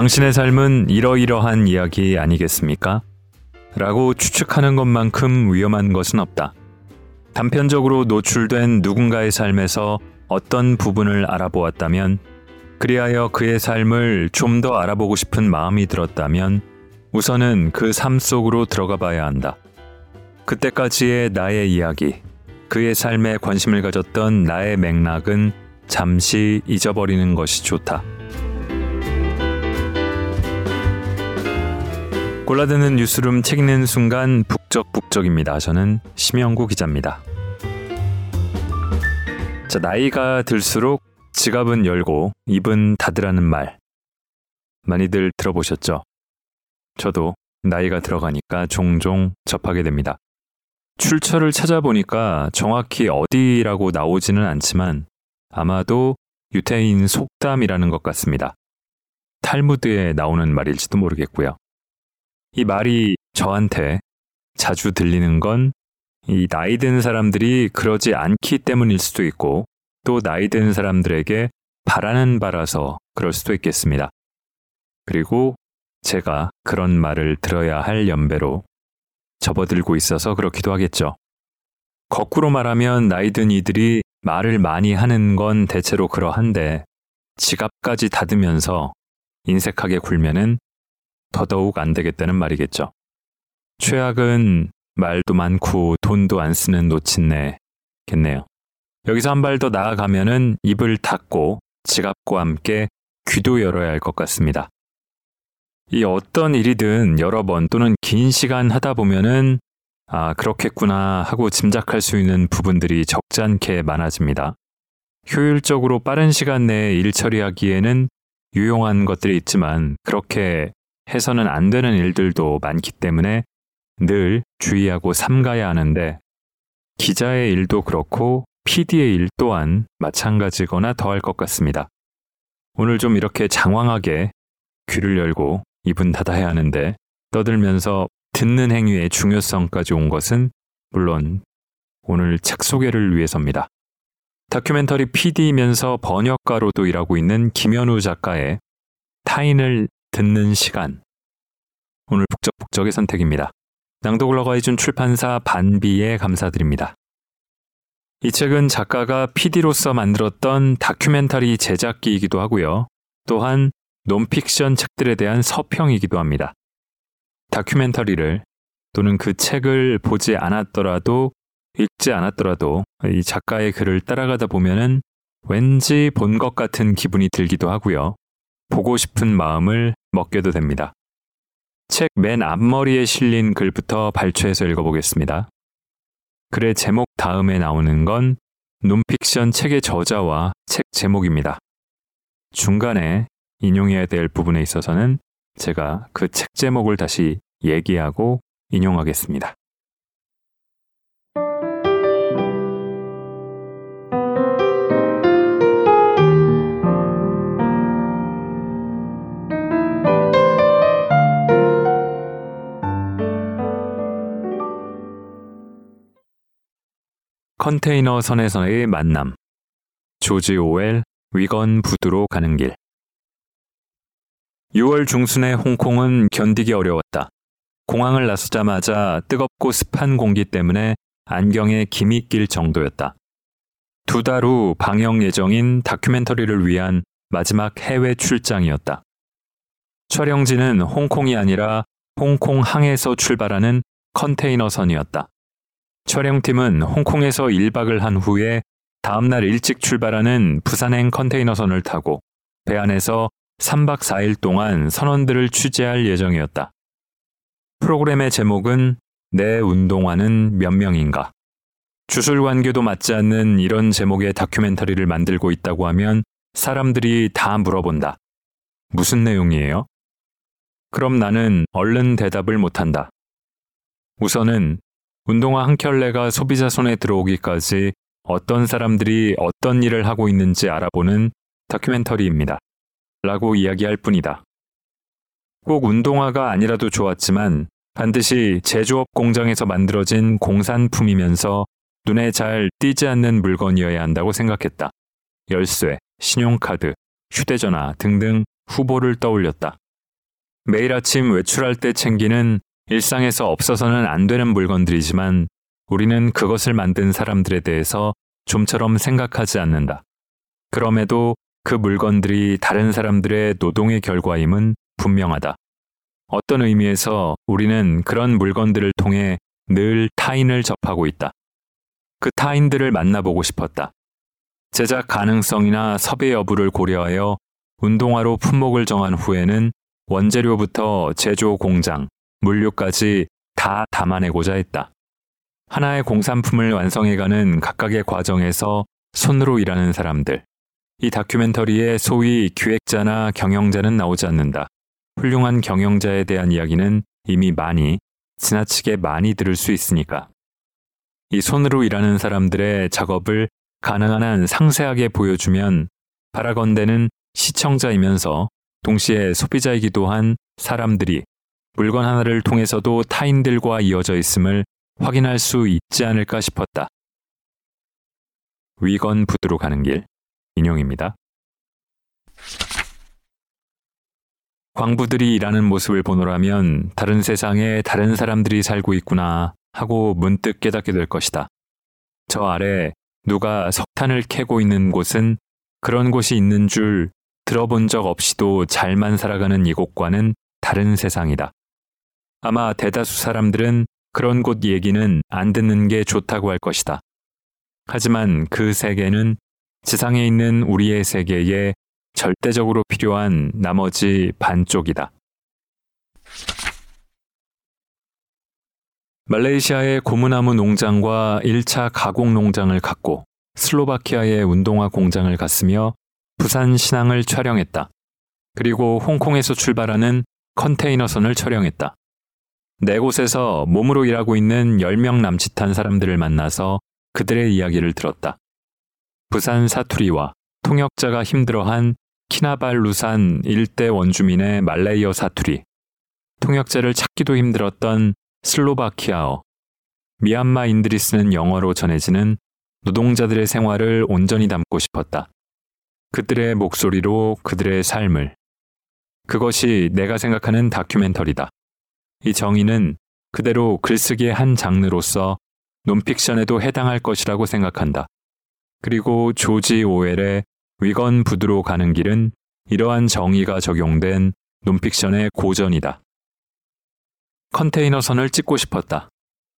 당신의 삶은 이러이러한 이야기 아니겠습니까? 라고 추측하는 것만큼 위험한 것은 없다. 단편적으로 노출된 누군가의 삶에서 어떤 부분을 알아보았다면, 그리하여 그의 삶을 좀 더 알아보고 싶은 마음이 들었다면, 우선은 그 삶 속으로 들어가 봐야 한다. 그때까지의 나의 이야기, 그의 삶에 관심을 가졌던 나의 맥락은 잠시 잊어버리는 것이 좋다. 골라드는 뉴스룸 책 읽는 순간 북적북적입니다. 저는 심영구 기자입니다. 자, 나이가 들수록 지갑은 열고 입은 닫으라는 말 많이들 들어보셨죠? 저도 나이가 들어가니까 종종 접하게 됩니다. 출처를 찾아보니까 정확히 어디라고 나오지는 않지만 아마도 유태인 속담이라는 것 같습니다. 탈무드에 나오는 말일지도 모르겠고요. 이 말이 저한테 자주 들리는 건 이 나이 든 사람들이 그러지 않기 때문일 수도 있고 또 나이 든 사람들에게 바라는 바라서 그럴 수도 있겠습니다. 그리고 제가 그런 말을 들어야 할 연배로 접어들고 있어서 그렇기도 하겠죠. 거꾸로 말하면 나이 든 이들이 말을 많이 하는 건 대체로 그러한데 지갑까지 닫으면서 인색하게 굴면은 더더욱 안 되겠다는 말이겠죠. 최악은 말도 많고 돈도 안 쓰는 노친네겠네요. 여기서 한 발 더 나아가면은 입을 닫고 지갑과 함께 귀도 열어야 할 것 같습니다. 이 어떤 일이든 여러 번 또는 긴 시간 하다 보면은 아, 그렇겠구나 하고 짐작할 수 있는 부분들이 적잖게 많아집니다. 효율적으로 빠른 시간 내에 일 처리하기에는 유용한 것들이 있지만 그렇게 해서는 안 되는 일들도 많기 때문에 늘 주의하고 삼가야 하는데 기자의 일도 그렇고 PD의 일 또한 마찬가지거나 더할 것 같습니다. 오늘 좀 이렇게 장황하게 귀를 열고 입은 닫아야 하는데 떠들면서 듣는 행위의 중요성까지 온 것은 물론 오늘 책 소개를 위해서입니다. 다큐멘터리 PD이면서 번역가로도 일하고 있는 김현우 작가의 타인을 듣는 시간. 오늘 북적북적의 선택입니다. 낭독을 허가해준 출판사 반비에 감사드립니다. 이 책은 작가가 PD로서 만들었던 다큐멘터리 제작기이기도 하고요. 또한 논픽션 책들에 대한 서평이기도 합니다. 다큐멘터리를 또는 그 책을 보지 않았더라도 읽지 않았더라도 이 작가의 글을 따라가다 보면은 왠지 본 것 같은 기분이 들기도 하고요. 보고 싶은 마음을 먹게도 됩니다. 책 맨 앞머리에 실린 글부터 발췌해서 읽어보겠습니다. 글의 제목 다음에 나오는 건 논픽션 책의 저자와 책 제목입니다. 중간에 인용해야 될 부분에 있어서는 제가 그 책 제목을 다시 얘기하고 인용하겠습니다. 컨테이너 선에서의 만남 조지 오웰 위건 부두로 가는 길 6월 중순의 홍콩은 견디기 어려웠다. 공항을 나서자마자 뜨겁고 습한 공기 때문에 안경에 김이 낄 정도였다. 두 달 후 방영 예정인 다큐멘터리를 위한 마지막 해외 출장이었다. 촬영지는 홍콩이 아니라 홍콩 항에서 출발하는 컨테이너선이었다. 촬영팀은 홍콩에서 1박을 한 후에 다음날 일찍 출발하는 부산행 컨테이너선을 타고 배 안에서 3박 4일 동안 선원들을 취재할 예정이었다. 프로그램의 제목은 내 운동화는 몇 명인가? 주술 관계도 맞지 않는 이런 제목의 다큐멘터리를 만들고 있다고 하면 사람들이 다 물어본다. 무슨 내용이에요? 그럼 나는 얼른 대답을 못한다. 우선은 운동화 한 켤레가 소비자 손에 들어오기까지 어떤 사람들이 어떤 일을 하고 있는지 알아보는 다큐멘터리입니다. 라고 이야기할 뿐이다. 꼭 운동화가 아니라도 좋았지만 반드시 제조업 공장에서 만들어진 공산품이면서 눈에 잘 띄지 않는 물건이어야 한다고 생각했다. 열쇠, 신용카드, 휴대전화 등등 후보를 떠올렸다. 매일 아침 외출할 때 챙기는 일상에서 없어서는 안 되는 물건들이지만 우리는 그것을 만든 사람들에 대해서 좀처럼 생각하지 않는다. 그럼에도 그 물건들이 다른 사람들의 노동의 결과임은 분명하다. 어떤 의미에서 우리는 그런 물건들을 통해 늘 타인을 접하고 있다. 그 타인들을 만나보고 싶었다. 제작 가능성이나 섭외 여부를 고려하여 운동화로 품목을 정한 후에는 원재료부터 제조 공장, 물류까지 다 담아내고자 했다. 하나의 공산품을 완성해가는 각각의 과정에서 손으로 일하는 사람들. 이 다큐멘터리에 소위 기획자나 경영자는 나오지 않는다. 훌륭한 경영자에 대한 이야기는 이미 많이, 지나치게 많이 들을 수 있으니까. 이 손으로 일하는 사람들의 작업을 가능한 한 상세하게 보여주면 바라건대는 시청자이면서 동시에 소비자이기도 한 사람들이 물건 하나를 통해서도 타인들과 이어져 있음을 확인할 수 있지 않을까 싶었다. 위건 부두로 가는 길 인용입니다. 광부들이 일하는 모습을 보노라면 다른 세상에 다른 사람들이 살고 있구나 하고 문득 깨닫게 될 것이다. 저 아래 누가 석탄을 캐고 있는 곳은 그런 곳이 있는 줄 들어본 적 없이도 잘만 살아가는 이곳과는 다른 세상이다. 아마 대다수 사람들은 그런 곳 얘기는 안 듣는 게 좋다고 할 것이다. 하지만 그 세계는 지상에 있는 우리의 세계에 절대적으로 필요한 나머지 반쪽이다. 말레이시아의 고무나무 농장과 1차 가공 농장을 갖고 슬로바키아의 운동화 공장을 갔으며 부산 신항을 촬영했다. 그리고 홍콩에서 출발하는 컨테이너선을 촬영했다. 네 곳에서 몸으로 일하고 있는 10명 남짓한 사람들을 만나서 그들의 이야기를 들었다. 부산 사투리와 통역자가 힘들어한 키나발루산 일대 원주민의 말레이어 사투리, 통역자를 찾기도 힘들었던 슬로바키아어, 미얀마인들이 쓰는 영어로 전해지는 노동자들의 생활을 온전히 담고 싶었다. 그들의 목소리로 그들의 삶을. 그것이 내가 생각하는 다큐멘터리다. 이 정의는 그대로 글쓰기의 한 장르로서 논픽션에도 해당할 것이라고 생각한다. 그리고 조지 오웰의 위건 부두로 가는 길은 이러한 정의가 적용된 논픽션의 고전이다. 컨테이너선을 찍고 싶었다.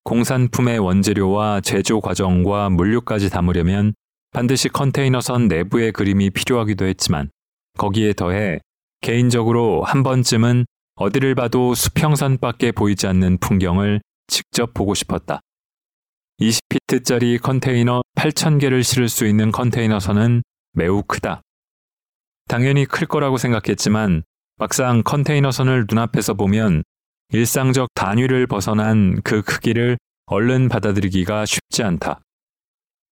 공산품의 원재료와 제조 과정과 물류까지 담으려면 반드시 컨테이너선 내부의 그림이 필요하기도 했지만 거기에 더해 개인적으로 한 번쯤은 어디를 봐도 수평선밖에 보이지 않는 풍경을 직접 보고 싶었다. 20피트짜리 컨테이너 8,000개를 실을 수 있는 컨테이너선은 매우 크다. 당연히 클 거라고 생각했지만 막상 컨테이너선을 눈앞에서 보면 일상적 단위를 벗어난 그 크기를 얼른 받아들이기가 쉽지 않다.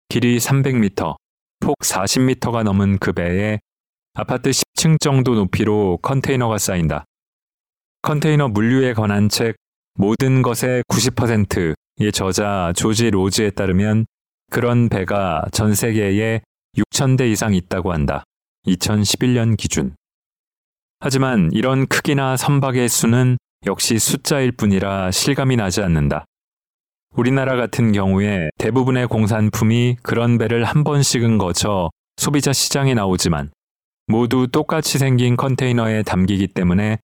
길이 300m, 폭 40m가 넘은 그 배에 아파트 10층 정도 높이로 컨테이너가 쌓인다. 컨테이너 물류에 관한 책 모든 것의 90%의 저자 조지 로즈에 따르면 그런 배가 전 세계에 6,000대 이상 있다고 한다. 2011년 기준. 하지만 이런 크기나 선박의 수는 역시 숫자일 뿐이라 실감이 나지 않는다. 우리나라 같은 경우에 대부분의 공산품이 그런 배를 한 번씩은 거쳐 소비자 시장에 나오지만 모두 똑같이 생긴 컨테이너에 담기기 때문에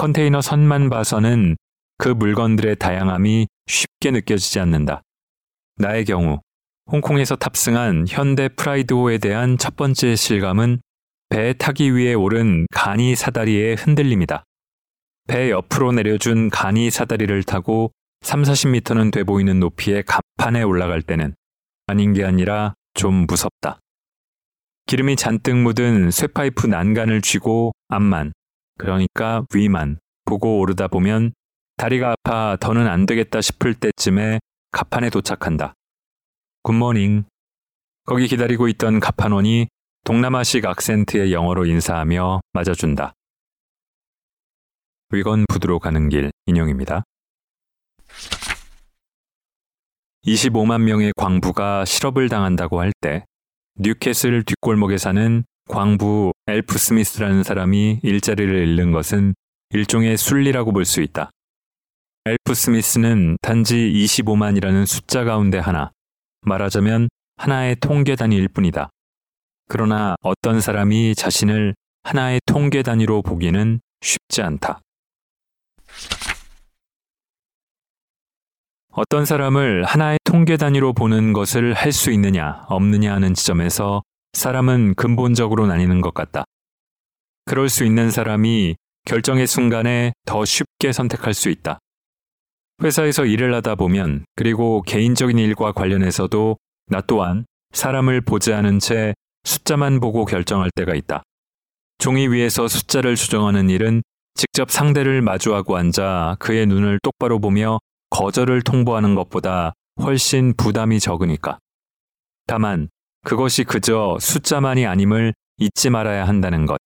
컨테이너 선만 봐서는 그 물건들의 다양함이 쉽게 느껴지지 않는다. 나의 경우 홍콩에서 탑승한 현대 프라이드호에 대한 첫 번째 실감은 배 타기 위해 오른 간이 사다리의 흔들림이다. 배 옆으로 내려준 간이 사다리를 타고 3, 40m는 돼 보이는 높이의 갑판에 올라갈 때는 아닌 게 아니라 좀 무섭다. 기름이 잔뜩 묻은 쇠파이프 난간을 쥐고 앞만, 그러니까 위만 보고 오르다 보면 다리가 아파 더는 안 되겠다 싶을 때쯤에 갑판에 도착한다. 굿모닝. 거기 기다리고 있던 갑판원이 동남아식 악센트의 영어로 인사하며 맞아준다. 위건 부두로 가는 길 인용입니다. 25만 명의 광부가 실업을 당한다고 할 때 뉴캐슬 뒷골목에 사는 광부 엘프 스미스라는 사람이 일자리를 잃는 것은 일종의 순리라고 볼 수 있다. 엘프 스미스는 단지 25만이라는 숫자 가운데 하나, 말하자면 하나의 통계 단위일 뿐이다. 그러나 어떤 사람이 자신을 하나의 통계 단위로 보기는 쉽지 않다. 어떤 사람을 하나의 통계 단위로 보는 것을 할 수 있느냐, 없느냐 하는 지점에서 사람은 근본적으로 나뉘는 것 같다. 그럴 수 있는 사람이 결정의 순간에 더 쉽게 선택할 수 있다. 회사에서 일을 하다 보면 그리고 개인적인 일과 관련해서도 나 또한 사람을 보지 않은 채 숫자만 보고 결정할 때가 있다. 종이 위에서 숫자를 수정하는 일은 직접 상대를 마주하고 앉아 그의 눈을 똑바로 보며 거절을 통보하는 것보다 훨씬 부담이 적으니까. 다만 그것이 그저 숫자만이 아님을 잊지 말아야 한다는 것.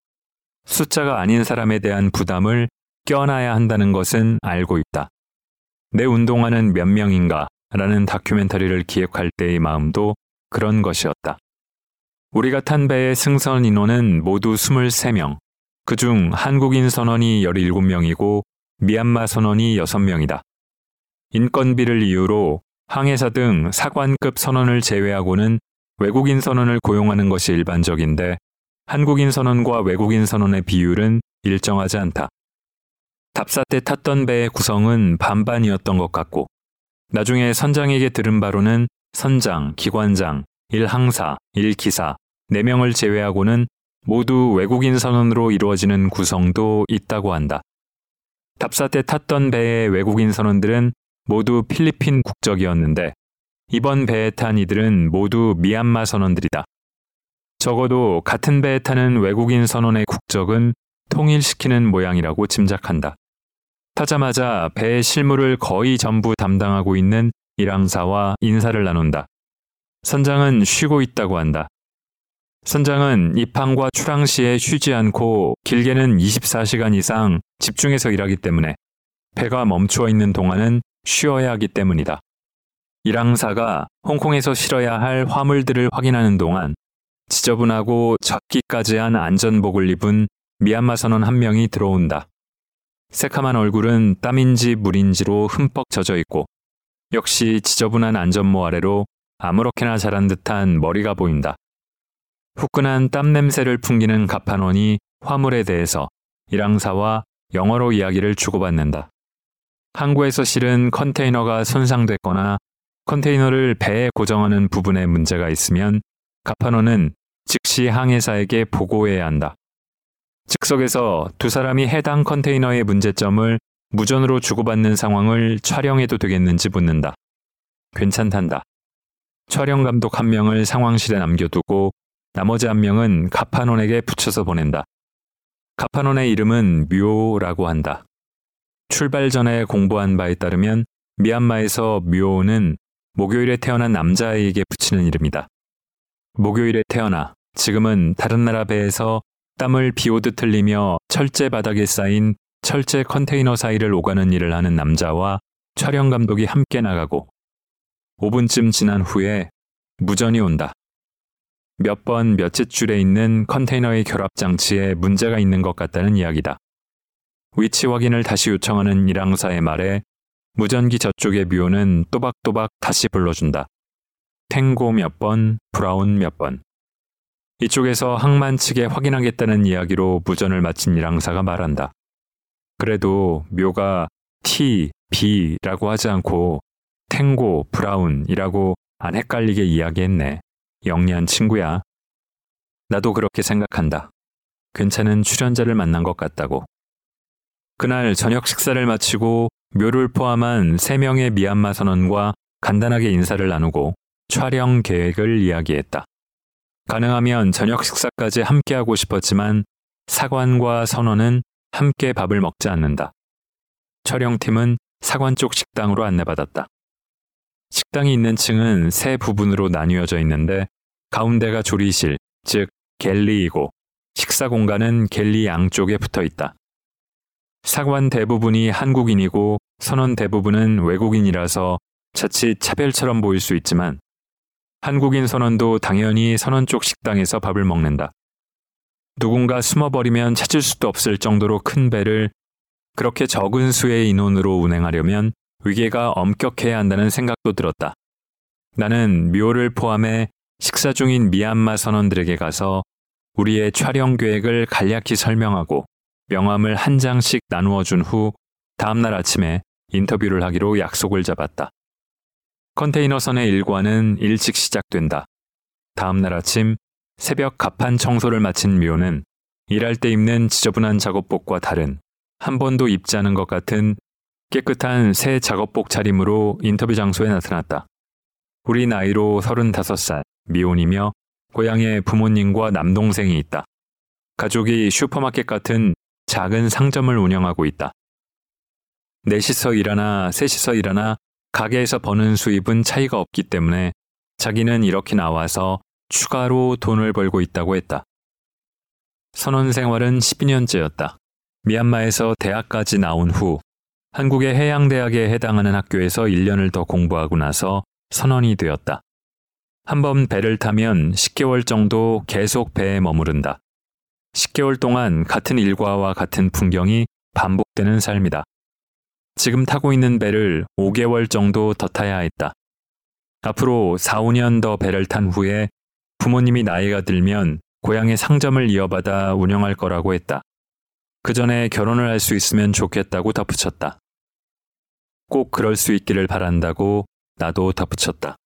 숫자가 아닌 사람에 대한 부담을 껴놔야 한다는 것은 알고 있다. 내 운동화는 몇 명인가 라는 다큐멘터리를 기획할 때의 마음도 그런 것이었다. 우리가 탄 배의 승선 인원은 모두 23명, 그중 한국인 선원이 17명이고 미얀마 선원이 6명이다. 인건비를 이유로 항해사 등 사관급 선원을 제외하고는 외국인 선원을 고용하는 것이 일반적인데 한국인 선원과 외국인 선원의 비율은 일정하지 않다. 답사 때 탔던 배의 구성은 반반이었던 것 같고 나중에 선장에게 들은 바로는 선장, 기관장, 일항사, 일기사 4명을 제외하고는 모두 외국인 선원으로 이루어지는 구성도 있다고 한다. 답사 때 탔던 배의 외국인 선원들은 모두 필리핀 국적이었는데 이번 배에 탄 이들은 모두 미얀마 선원들이다. 적어도 같은 배에 타는 외국인 선원의 국적은 통일시키는 모양이라고 짐작한다. 타자마자 배의 실무를 거의 전부 담당하고 있는 일항사와 인사를 나눈다. 선장은 쉬고 있다고 한다. 선장은 입항과 출항 시에 쉬지 않고 길게는 24시간 이상 집중해서 일하기 때문에 배가 멈추어 있는 동안은 쉬어야 하기 때문이다. 일항사가 홍콩에서 실어야 할 화물들을 확인하는 동안 지저분하고 젖기까지 한 안전복을 입은 미얀마 선원 한 명이 들어온다. 새카만 얼굴은 땀인지 물인지로 흠뻑 젖어 있고 역시 지저분한 안전모 아래로 아무렇게나 자란 듯한 머리가 보인다. 후끈한 땀 냄새를 풍기는 가판원이 화물에 대해서 일항사와 영어로 이야기를 주고받는다. 항구에서 실은 컨테이너가 손상됐거나 컨테이너를 배에 고정하는 부분에 문제가 있으면 가판원은 즉시 항해사에게 보고해야 한다. 즉석에서 두 사람이 해당 컨테이너의 문제점을 무전으로 주고받는 상황을 촬영해도 되겠는지 묻는다. 괜찮단다. 촬영 감독 한 명을 상황실에 남겨두고 나머지 한 명은 가판원에게 붙여서 보낸다. 가판원의 이름은 묘라고 한다. 출발 전에 공부한 바에 따르면 미얀마에서 묘는 목요일에 태어난 남자아이에게 붙이는 이름이다. 목요일에 태어나 지금은 다른 나라 배에서 땀을 비 오듯 흘리며 철제 바닥에 쌓인 철제 컨테이너 사이를 오가는 일을 하는 남자와 촬영 감독이 함께 나가고 5분쯤 지난 후에 무전이 온다. 몇 번 몇째 줄에 있는 컨테이너의 결합 장치에 문제가 있는 것 같다는 이야기다. 위치 확인을 다시 요청하는 일항사의 말에 무전기 저쪽의 묘는 또박또박 다시 불러준다. 탱고 몇 번, 브라운 몇 번. 이쪽에서 항만 측에 확인하겠다는 이야기로 무전을 마친 일항사가 말한다. 그래도 묘가 T, B라고 하지 않고 탱고, 브라운이라고 안 헷갈리게 이야기했네. 영리한 친구야. 나도 그렇게 생각한다. 괜찮은 출연자를 만난 것 같다고. 그날 저녁 식사를 마치고 묘를 포함한 3명의 미얀마 선원과 간단하게 인사를 나누고 촬영 계획을 이야기했다. 가능하면 저녁 식사까지 함께하고 싶었지만 사관과 선원은 함께 밥을 먹지 않는다. 촬영팀은 사관 쪽 식당으로 안내받았다. 식당이 있는 층은 세 부분으로 나뉘어져 있는데 가운데가 조리실, 즉 갤리이고 식사 공간은 갤리 양쪽에 붙어 있다. 사관 대부분이 한국인이고 선원 대부분은 외국인이라서 자칫 차별처럼 보일 수 있지만 한국인 선원도 당연히 선원 쪽 식당에서 밥을 먹는다. 누군가 숨어버리면 찾을 수도 없을 정도로 큰 배를 그렇게 적은 수의 인원으로 운행하려면 위계가 엄격해야 한다는 생각도 들었다. 나는 묘를 포함해 식사 중인 미얀마 선원들에게 가서 우리의 촬영 계획을 간략히 설명하고 명함을 한 장씩 나누어 준 후 다음날 아침에 인터뷰를 하기로 약속을 잡았다. 컨테이너선의 일과는 일찍 시작된다. 다음날 아침 새벽 갑판 청소를 마친 묘는 일할 때 입는 지저분한 작업복과 다른 한 번도 입지 않은 것 같은 깨끗한 새 작업복 차림으로 인터뷰 장소에 나타났다. 우리 나이로 35살, 미혼이며 고향에 부모님과 남동생이 있다. 가족이 슈퍼마켓 같은 작은 상점을 운영하고 있다. 넷이서 일하나 셋이서 일하나 가게에서 버는 수입은 차이가 없기 때문에 자기는 이렇게 나와서 추가로 돈을 벌고 있다고 했다. 선원 생활은 12년째였다. 미얀마에서 대학까지 나온 후 한국의 해양대학에 해당하는 학교에서 1년을 더 공부하고 나서 선원이 되었다. 한 번 배를 타면 10개월 정도 계속 배에 머무른다. 10개월 동안 같은 일과와 같은 풍경이 반복되는 삶이다. 지금 타고 있는 배를 5개월 정도 더 타야 했다. 앞으로 4, 5년 더 배를 탄 후에 부모님이 나이가 들면 고향의 상점을 이어받아 운영할 거라고 했다. 그 전에 결혼을 할 수 있으면 좋겠다고 덧붙였다. 꼭 그럴 수 있기를 바란다고 나도 덧붙였다.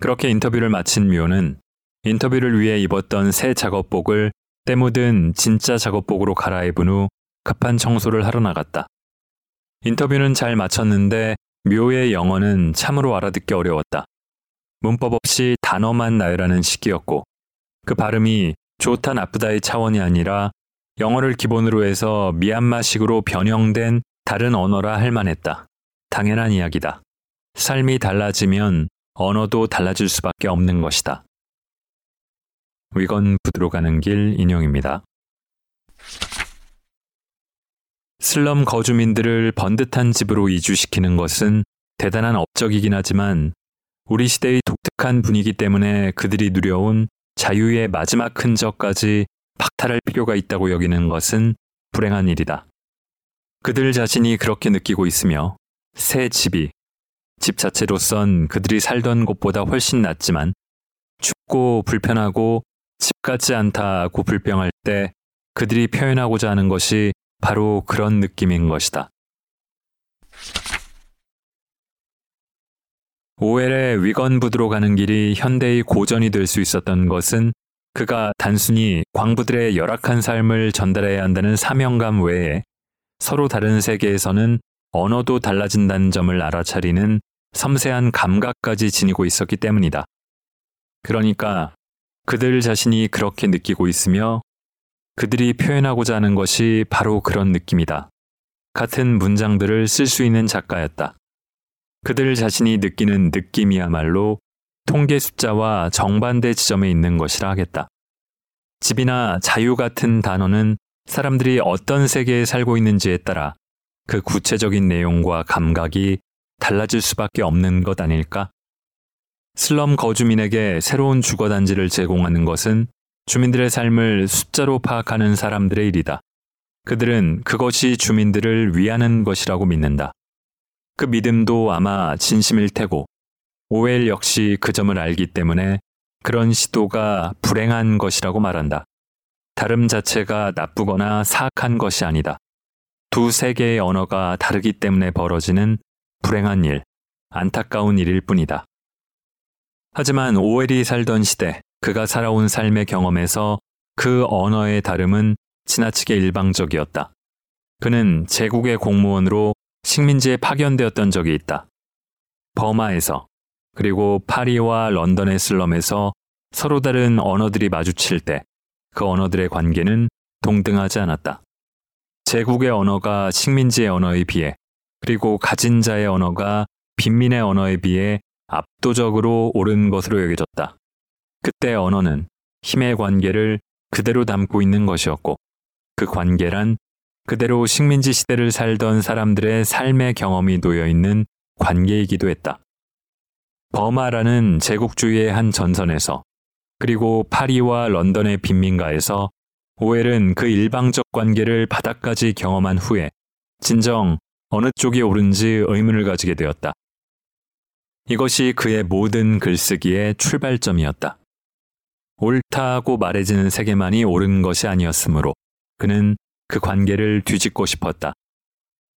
그렇게 인터뷰를 마친 묘는 인터뷰를 위해 입었던 새 작업복을 때 묻은 진짜 작업복으로 갈아입은 후 급한 청소를 하러 나갔다. 인터뷰는 잘 마쳤는데 묘의 영어는 참으로 알아듣기 어려웠다. 문법 없이 단어만 나열하는 시기였고 그 발음이 좋다 나쁘다의 차원이 아니라 영어를 기본으로 해서 미얀마식으로 변형된 다른 언어라 할 만했다. 당연한 이야기다. 삶이 달라지면 언어도 달라질 수밖에 없는 것이다. 위건 부드로 가는 길 인용입니다. 슬럼 거주민들을 번듯한 집으로 이주시키는 것은 대단한 업적이긴 하지만 우리 시대의 독특한 분위기 때문에 그들이 누려온 자유의 마지막 흔적까지 박탈할 필요가 있다고 여기는 것은 불행한 일이다. 그들 자신이 그렇게 느끼고 있으며 새 집이 집 자체로선 그들이 살던 곳보다 훨씬 낫지만 춥고 불편하고 집 같지 않다고 불평할 때 그들이 표현하고자 하는 것이 바로 그런 느낌인 것이다. 오웰의 위건부드로 가는 길이 현대의 고전이 될 수 있었던 것은 그가 단순히 광부들의 열악한 삶을 전달해야 한다는 사명감 외에 서로 다른 세계에서는 언어도 달라진다는 점을 알아차리는 섬세한 감각까지 지니고 있었기 때문이다. 그러니까 그들 자신이 그렇게 느끼고 있으며 그들이 표현하고자 하는 것이 바로 그런 느낌이다. 같은 문장들을 쓸 수 있는 작가였다. 그들 자신이 느끼는 느낌이야말로 통계 숫자와 정반대 지점에 있는 것이라 하겠다. 집이나 자유 같은 단어는 사람들이 어떤 세계에 살고 있는지에 따라 그 구체적인 내용과 감각이 달라질 수밖에 없는 것 아닐까? 슬럼 거주민에게 새로운 주거단지를 제공하는 것은 주민들의 삶을 숫자로 파악하는 사람들의 일이다. 그들은 그것이 주민들을 위하는 것이라고 믿는다. 그 믿음도 아마 진심일 테고, 오웰 역시 그 점을 알기 때문에 그런 시도가 불행한 것이라고 말한다. 다름 자체가 나쁘거나 사악한 것이 아니다. 두 세계의 언어가 다르기 때문에 벌어지는 불행한 일, 안타까운 일일 뿐이다. 하지만 오웰이 살던 시대, 그가 살아온 삶의 경험에서 그 언어의 다름은 지나치게 일방적이었다. 그는 제국의 공무원으로 식민지에 파견되었던 적이 있다. 버마에서 그리고 파리와 런던의 슬럼에서 서로 다른 언어들이 마주칠 때 그 언어들의 관계는 동등하지 않았다. 제국의 언어가 식민지의 언어에 비해 그리고 가진 자의 언어가 빈민의 언어에 비해 압도적으로 옳은 것으로 여겨졌다. 그때 언어는 힘의 관계를 그대로 담고 있는 것이었고 그 관계란 그대로 식민지 시대를 살던 사람들의 삶의 경험이 놓여 있는 관계이기도 했다. 버마라는 제국주의의 한 전선에서 그리고 파리와 런던의 빈민가에서 오웰은 그 일방적 관계를 바닥까지 경험한 후에 진정 어느 쪽이 옳은지 의문을 가지게 되었다. 이것이 그의 모든 글쓰기의 출발점이었다. 옳다고 말해지는 세계만이 옳은 것이 아니었으므로 그는 그 관계를 뒤집고 싶었다.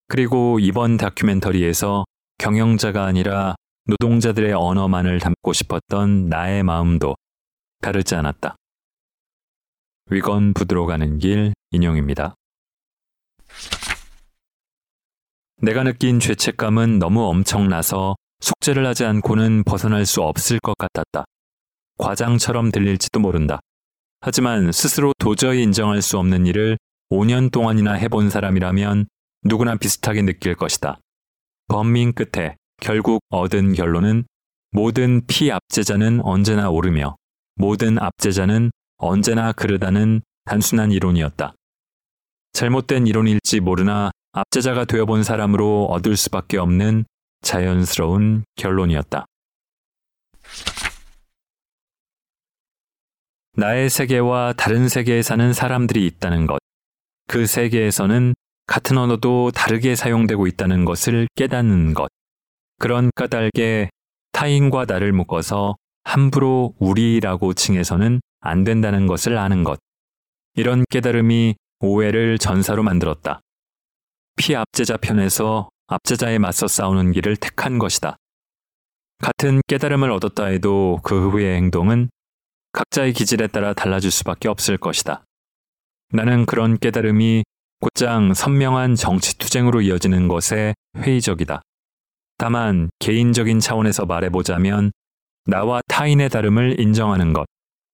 그리고 이번 다큐멘터리에서 경영자가 아니라 노동자들의 언어만을 담고 싶었던 나의 마음도 다르지 않았다. 위건 부두로 가는 길 인용입니다. 내가 느낀 죄책감은 너무 엄청나서 숙제를 하지 않고는 벗어날 수 없을 것 같았다. 과장처럼 들릴지도 모른다. 하지만 스스로 도저히 인정할 수 없는 일을 5년 동안이나 해본 사람이라면 누구나 비슷하게 느낄 것이다. 범민 끝에 결국 얻은 결론은 모든 피압제자는 언제나 오르며 모든 압제자는 언제나 그르다는 단순한 이론이었다. 잘못된 이론일지 모르나 압제자가 되어본 사람으로 얻을 수밖에 없는 자연스러운 결론이었다. 나의 세계와 다른 세계에 사는 사람들이 있다는 것. 그 세계에서는 같은 언어도 다르게 사용되고 있다는 것을 깨닫는 것. 그런 까닭에 타인과 나를 묶어서 함부로 우리라고 칭해서는 안 된다는 것을 아는 것. 이런 깨달음이 오해를 전사로 만들었다. 피압제자 편에서 압제자에 맞서 싸우는 길을 택한 것이다. 같은 깨달음을 얻었다 해도 그 후의 행동은 각자의 기질에 따라 달라질 수밖에 없을 것이다. 나는 그런 깨달음이 곧장 선명한 정치 투쟁으로 이어지는 것에 회의적이다. 다만 개인적인 차원에서 말해보자면 나와 타인의 다름을 인정하는 것,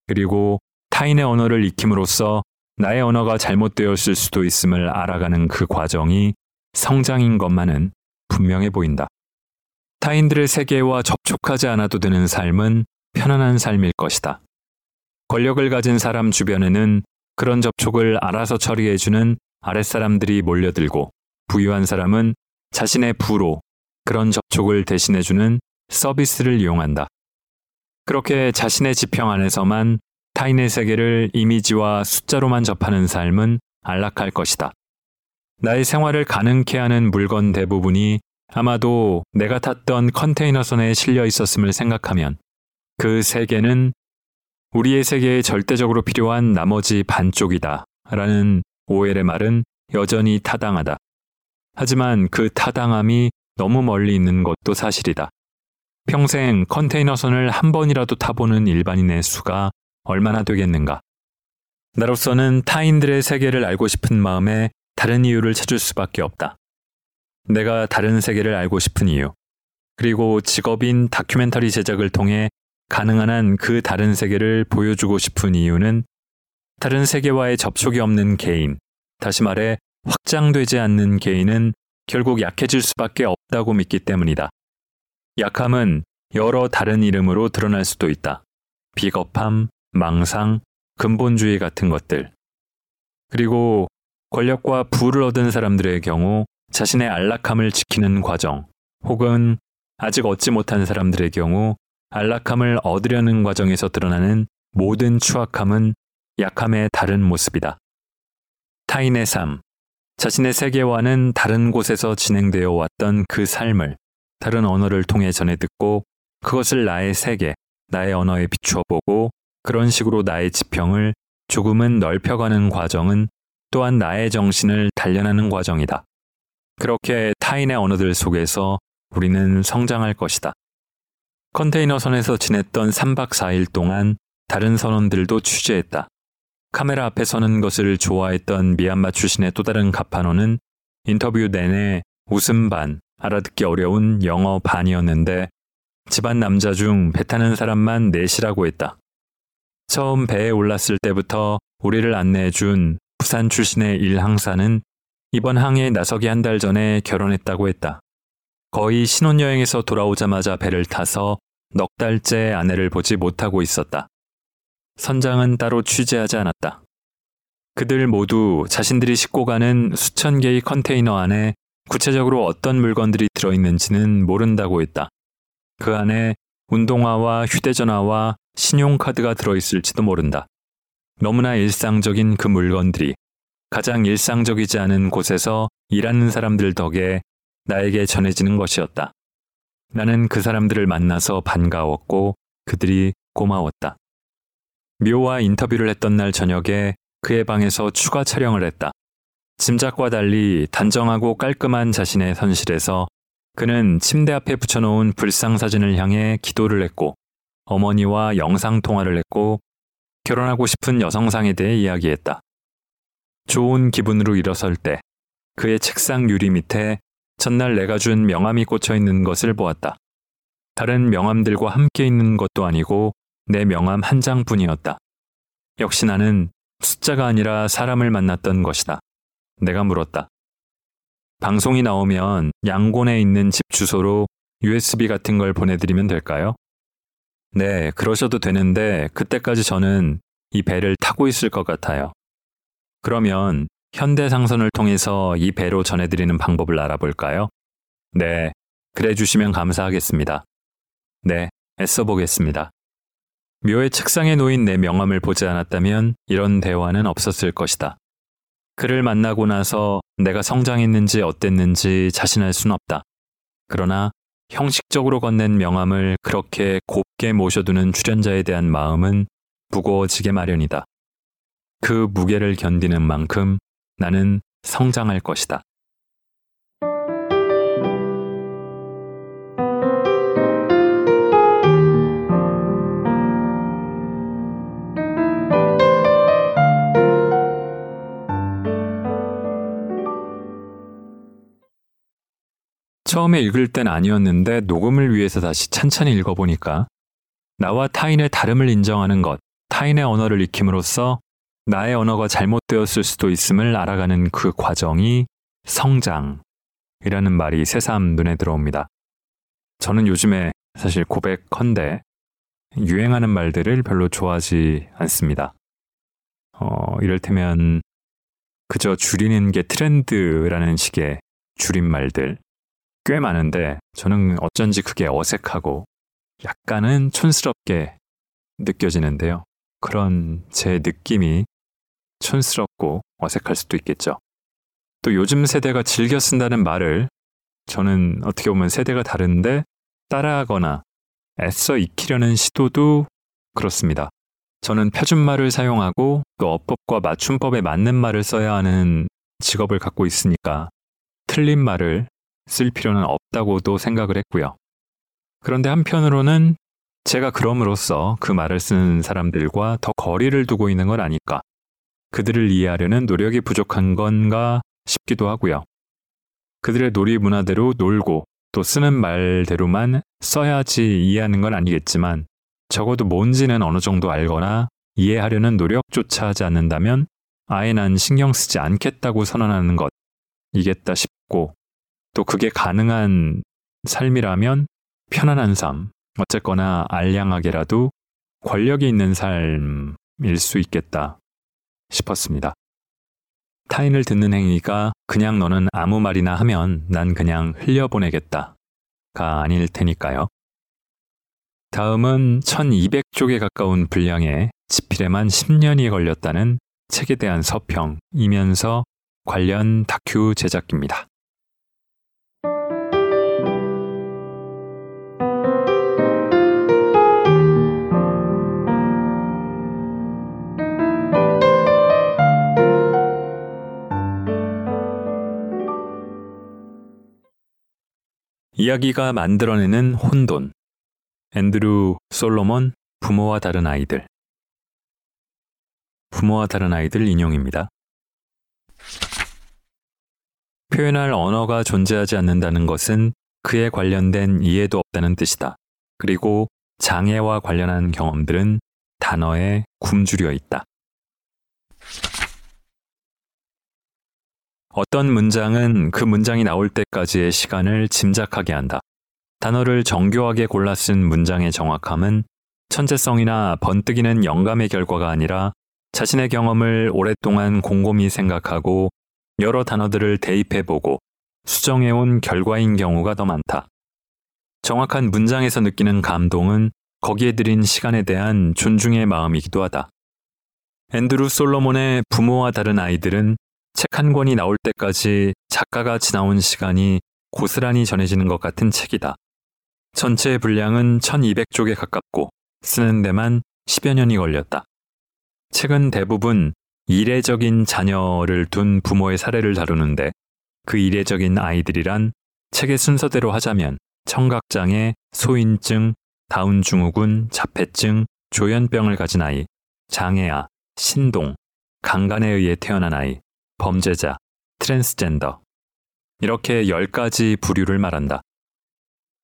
그리고 타인의 언어를 익힘으로써 나의 언어가 잘못되었을 수도 있음을 알아가는 그 과정이 성장인 것만은 분명해 보인다. 타인들의 세계와 접촉하지 않아도 되는 삶은 편안한 삶일 것이다. 권력을 가진 사람 주변에는 그런 접촉을 알아서 처리해주는 아랫사람들이 몰려들고 부유한 사람은 자신의 부로 그런 접촉을 대신해주는 서비스를 이용한다. 그렇게 자신의 지평 안에서만 타인의 세계를 이미지와 숫자로만 접하는 삶은 안락할 것이다. 나의 생활을 가능케 하는 물건 대부분이 아마도 내가 탔던 컨테이너선에 실려 있었음을 생각하면 그 세계는 우리의 세계에 절대적으로 필요한 나머지 반쪽이다. 라는 오엘의 말은 여전히 타당하다. 하지만 그 타당함이 너무 멀리 있는 것도 사실이다. 평생 컨테이너선을 한 번이라도 타보는 일반인의 수가 얼마나 되겠는가. 나로서는 타인들의 세계를 알고 싶은 마음에 다른 이유를 찾을 수밖에 없다. 내가 다른 세계를 알고 싶은 이유, 그리고 직업인 다큐멘터리 제작을 통해 가능한 한 그 다른 세계를 보여주고 싶은 이유는 다른 세계와의 접촉이 없는 개인, 다시 말해 확장되지 않는 개인은 결국 약해질 수밖에 없다고 믿기 때문이다. 약함은 여러 다른 이름으로 드러날 수도 있다. 비겁함, 망상, 근본주의 같은 것들. 그리고 권력과 부를 얻은 사람들의 경우 자신의 안락함을 지키는 과정, 혹은 아직 얻지 못한 사람들의 경우 안락함을 얻으려는 과정에서 드러나는 모든 추악함은 약함의 다른 모습이다. 타인의 삶, 자신의 세계와는 다른 곳에서 진행되어 왔던 그 삶을 다른 언어를 통해 전해 듣고 그것을 나의 세계, 나의 언어에 비추어 보고 그런 식으로 나의 지평을 조금은 넓혀가는 과정은 또한 나의 정신을 단련하는 과정이다. 그렇게 타인의 언어들 속에서 우리는 성장할 것이다. 컨테이너 선에서 지냈던 3박 4일 동안 다른 선원들도 취재했다. 카메라 앞에 서는 것을 좋아했던 미얀마 출신의 또 다른 가파노는 인터뷰 내내 웃음 반, 알아듣기 어려운 영어 반이었는데 집안 남자 중 배 타는 사람만 넷이라고 했다. 처음 배에 올랐을 때부터 우리를 안내해 준 부산 출신의 일 항사는 이번 항에 나서기 한 달 전에 결혼했다고 했다. 거의 신혼여행에서 돌아오자마자 배를 타서 넉 달째 아내를 보지 못하고 있었다. 선장은 따로 취재하지 않았다. 그들 모두 자신들이 싣고 가는 수천 개의 컨테이너 안에 구체적으로 어떤 물건들이 들어있는지는 모른다고 했다. 그 안에 운동화와 휴대전화와 신용카드가 들어있을지도 모른다. 너무나 일상적인 그 물건들이 가장 일상적이지 않은 곳에서 일하는 사람들 덕에 나에게 전해지는 것이었다. 나는 그 사람들을 만나서 반가웠고 그들이 고마웠다. 묘와 인터뷰를 했던 날 저녁에 그의 방에서 추가 촬영을 했다. 짐작과 달리 단정하고 깔끔한 자신의 선실에서 그는 침대 앞에 붙여놓은 불상 사진을 향해 기도를 했고 어머니와 영상 통화를 했고 결혼하고 싶은 여성상에 대해 이야기했다. 좋은 기분으로 일어설 때 그의 책상 유리 밑에 전날 내가 준 명함이 꽂혀 있는 것을 보았다. 다른 명함들과 함께 있는 것도 아니고 내 명함 한 장뿐이었다. 역시 나는 숫자가 아니라 사람을 만났던 것이다. 내가 물었다. 방송이 나오면 양곤에 있는 집 주소로 USB 같은 걸 보내드리면 될까요? 네, 그러셔도 되는데 그때까지 저는 이 배를 타고 있을 것 같아요. 그러면 현대상선을 통해서 이 배로 전해드리는 방법을 알아볼까요? 네, 그래 주시면 감사하겠습니다. 네, 애써 보겠습니다. 묘의 책상에 놓인 내 명함을 보지 않았다면 이런 대화는 없었을 것이다. 그를 만나고 나서 내가 성장했는지 어땠는지 자신할 순 없다. 그러나 형식적으로 건넨 명함을 그렇게 곱게 모셔두는 출연자에 대한 마음은 무거워지게 마련이다. 그 무게를 견디는 만큼 나는 성장할 것이다. 처음에 읽을 땐 아니었는데 녹음을 위해서 다시 찬찬히 읽어보니까 나와 타인의 다름을 인정하는 것, 타인의 언어를 익힘으로써 나의 언어가 잘못되었을 수도 있음을 알아가는 그 과정이 성장이라는 말이 새삼 눈에 들어옵니다. 저는 요즘에 사실 고백컨대 유행하는 말들을 별로 좋아하지 않습니다. 어, 이를테면 그저 줄이는 게 트렌드라는 식의 줄임말들 꽤 많은데 저는 어쩐지 그게 어색하고 약간은 촌스럽게 느껴지는데요. 그런 제 느낌이 촌스럽고 어색할 수도 있겠죠. 또 요즘 세대가 즐겨 쓴다는 말을 저는 어떻게 보면 세대가 다른데 따라하거나 애써 익히려는 시도도 그렇습니다. 저는 표준말을 사용하고 또 어법과 맞춤법에 맞는 말을 써야 하는 직업을 갖고 있으니까 틀린 말을 쓸 필요는 없다고도 생각을 했고요. 그런데 한편으로는 제가 그럼으로써 그 말을 쓰는 사람들과 더 거리를 두고 있는 건 아닐까. 그들을 이해하려는 노력이 부족한 건가 싶기도 하고요. 그들의 놀이 문화대로 놀고 또 쓰는 말대로만 써야지 이해하는 건 아니겠지만 적어도 뭔지는 어느 정도 알거나 이해하려는 노력조차 하지 않는다면 아예 난 신경 쓰지 않겠다고 선언하는 것 이겠다 싶고 또 그게 가능한 삶이라면 편안한 삶, 어쨌거나 알량하게라도 권력이 있는 삶일 수 있겠다 싶었습니다. 타인을 듣는 행위가 그냥 너는 아무 말이나 하면 난 그냥 흘려보내겠다가 아닐 테니까요. 다음은 1200쪽에 가까운 분량의 집필에만 10년이 걸렸다는 책에 대한 서평이면서 관련 다큐 제작입니다. 이야기가 만들어내는 혼돈. 앤드루 솔로몬 부모와 다른 아이들. 부모와 다른 아이들 인용입니다. 표현할 언어가 존재하지 않는다는 것은 그에 관련된 이해도 없다는 뜻이다. 그리고 장애와 관련한 경험들은 단어에 굶주려 있다. 어떤 문장은 그 문장이 나올 때까지의 시간을 짐작하게 한다. 단어를 정교하게 골라 쓴 문장의 정확함은 천재성이나 번뜩이는 영감의 결과가 아니라 자신의 경험을 오랫동안 곰곰이 생각하고 여러 단어들을 대입해보고 수정해온 결과인 경우가 더 많다. 정확한 문장에서 느끼는 감동은 거기에 들인 시간에 대한 존중의 마음이기도 하다. 앤드루 솔로몬의 부모와 다른 아이들은 책 한 권이 나올 때까지 작가가 지나온 시간이 고스란히 전해지는 것 같은 책이다. 전체 분량은 1200쪽에 가깝고 쓰는 데만 10여 년이 걸렸다. 책은 대부분 이례적인 자녀를 둔 부모의 사례를 다루는데 그 이례적인 아이들이란 책의 순서대로 하자면 청각장애, 소인증, 다운증후군, 자폐증, 조현병을 가진 아이, 장애아, 신동, 강간에 의해 태어난 아이, 범죄자, 트랜스젠더. 이렇게 10가지 부류를 말한다.